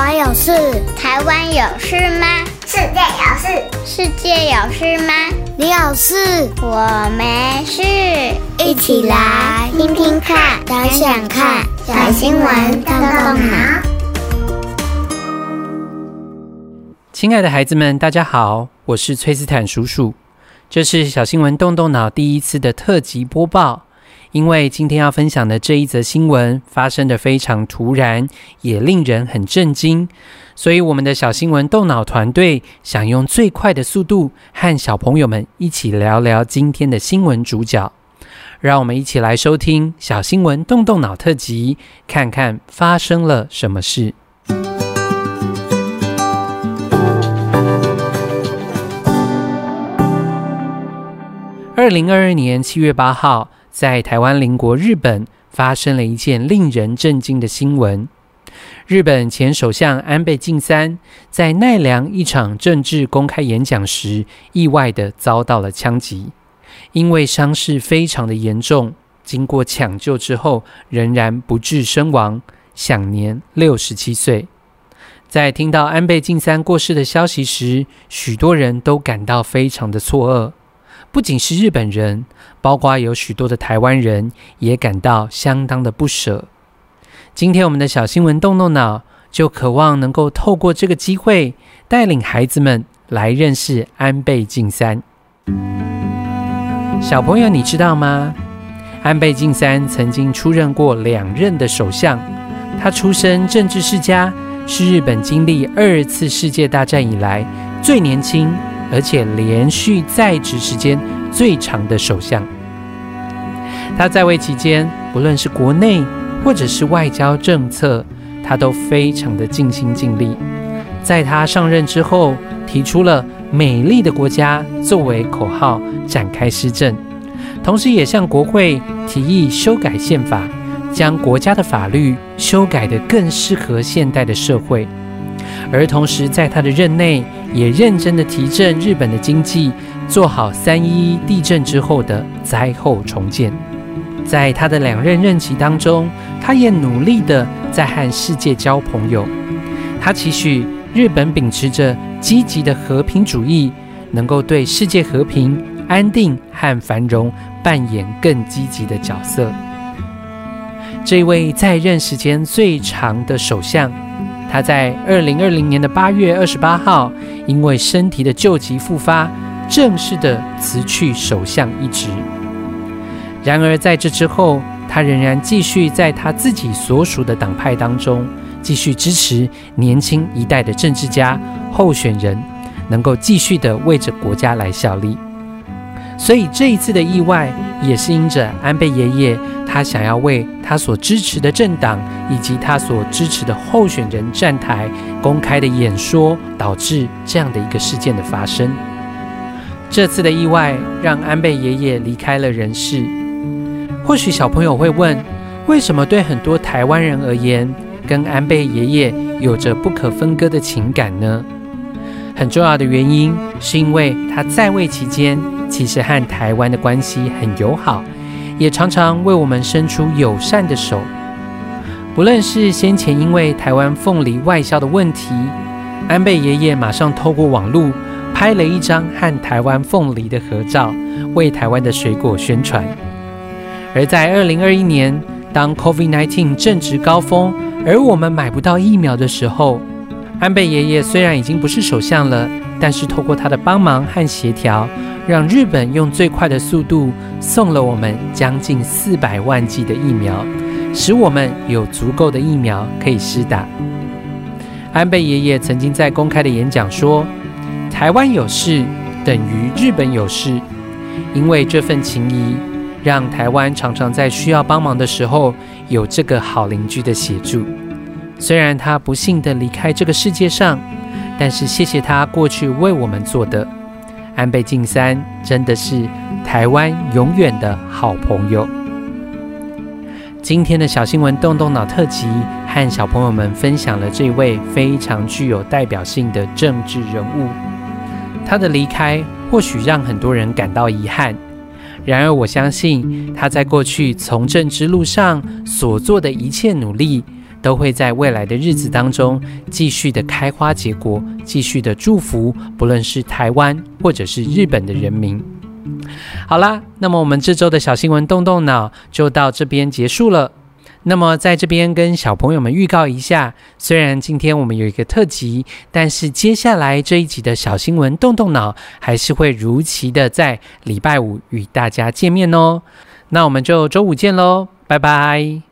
湾有事？台湾有事吗？世界有事？世界有事吗？你有事？我没事。一起来听听看，想想看，小新闻动动脑。亲爱的孩子们，大家好，我是崔斯坦叔叔。这是小新闻动动脑第一次的特辑播报。因为今天要分享的这一则新闻发生的非常突然，也令人很震惊，所以我们的小新闻动脑团队想用最快的速度和小朋友们一起聊聊今天的新闻主角。让我们一起来收听小新闻动动脑特辑，看看发生了什么事。二零二二年七月八号。在台湾邻国日本发生了一件令人震惊的新闻：日本前首相安倍晋三在奈良一场政治公开演讲时，意外地遭到了枪击，因为伤势非常的严重，经过抢救之后仍然不治身亡，享年六十七岁。在听到安倍晋三过世的消息时，许多人都感到非常的错愕。不仅是日本人，包括有许多的台湾人也感到相当的不舍。今天我们的小新闻动动脑，就渴望能够透过这个机会，带领孩子们来认识安倍晋三。小朋友，你知道吗？安倍晋三曾经出任过两任的首相，他出身政治世家，是日本经历二次世界大战以来最年轻。而且连续在职时间最长的首相，他在位期间，不论是国内或者是外交政策，他都非常的尽心尽力。在他上任之后，提出了“美丽的国家”作为口号，展开施政，同时也向国会提议修改宪法，将国家的法律修改得更适合现代的社会。而同时，在他的任内，也认真的提振日本的经济，做好三一地震之后的灾后重建。在他的两任任期当中，他也努力的在和世界交朋友。他期许日本秉持着积极的和平主义，能够对世界和平、安定和繁荣扮演更积极的角色。这位在任时间最长的首相。他在二零二零年的八月二十八号，因为身体的旧疾复发，正式的辞去首相一职。然而在这之后，他仍然继续在他自己所属的党派当中，继续支持年轻一代的政治家候选人，能够继续的为着国家来效力。所以这一次的意外，也是因着安倍爷爷，他想要为他所支持的政党以及他所支持的候选人站台，公开的演说，导致这样的一个事件的发生。这次的意外让安倍爷爷离开了人世。或许小朋友会问，为什么对很多台湾人而言，跟安倍爷爷有着不可分割的情感呢？很重要的原因是因为他在位期间，其实和台湾的关系很友好，也常常为我们伸出友善的手。不论是先前因为台湾凤梨外销的问题，安倍爷爷马上透过网络拍了一张和台湾凤梨的合照，为台湾的水果宣传。而在二零二一年，当 COVID-19 正值高峰，而我们买不到疫苗的时候，安倍爷爷虽然已经不是首相了，但是透过他的帮忙和协调，让日本用最快的速度送了我们将近四百万剂的疫苗，使我们有足够的疫苗可以施打。安倍爷爷曾经在公开的演讲说：“台湾有事等于日本有事，因为这份情谊，让台湾常常在需要帮忙的时候有这个好邻居的协助。”虽然他不幸地离开这个世界上，但是谢谢他过去为我们做的。安倍晋三真的是台湾永远的好朋友。今天的小新闻动动脑特辑，和小朋友们分享了这位非常具有代表性的政治人物。他的离开或许让很多人感到遗憾，然而我相信他在过去从政之路上所做的一切努力。都会在未来的日子当中继续的开花结果，继续的祝福，不论是台湾或者是日本的人民。好啦，那么我们这周的小新闻动动脑就到这边结束了。那么在这边跟小朋友们预告一下，虽然今天我们有一个特辑，但是接下来这一集的小新闻动动脑还是会如期的在礼拜五与大家见面哦。那我们就周五见喽，拜拜。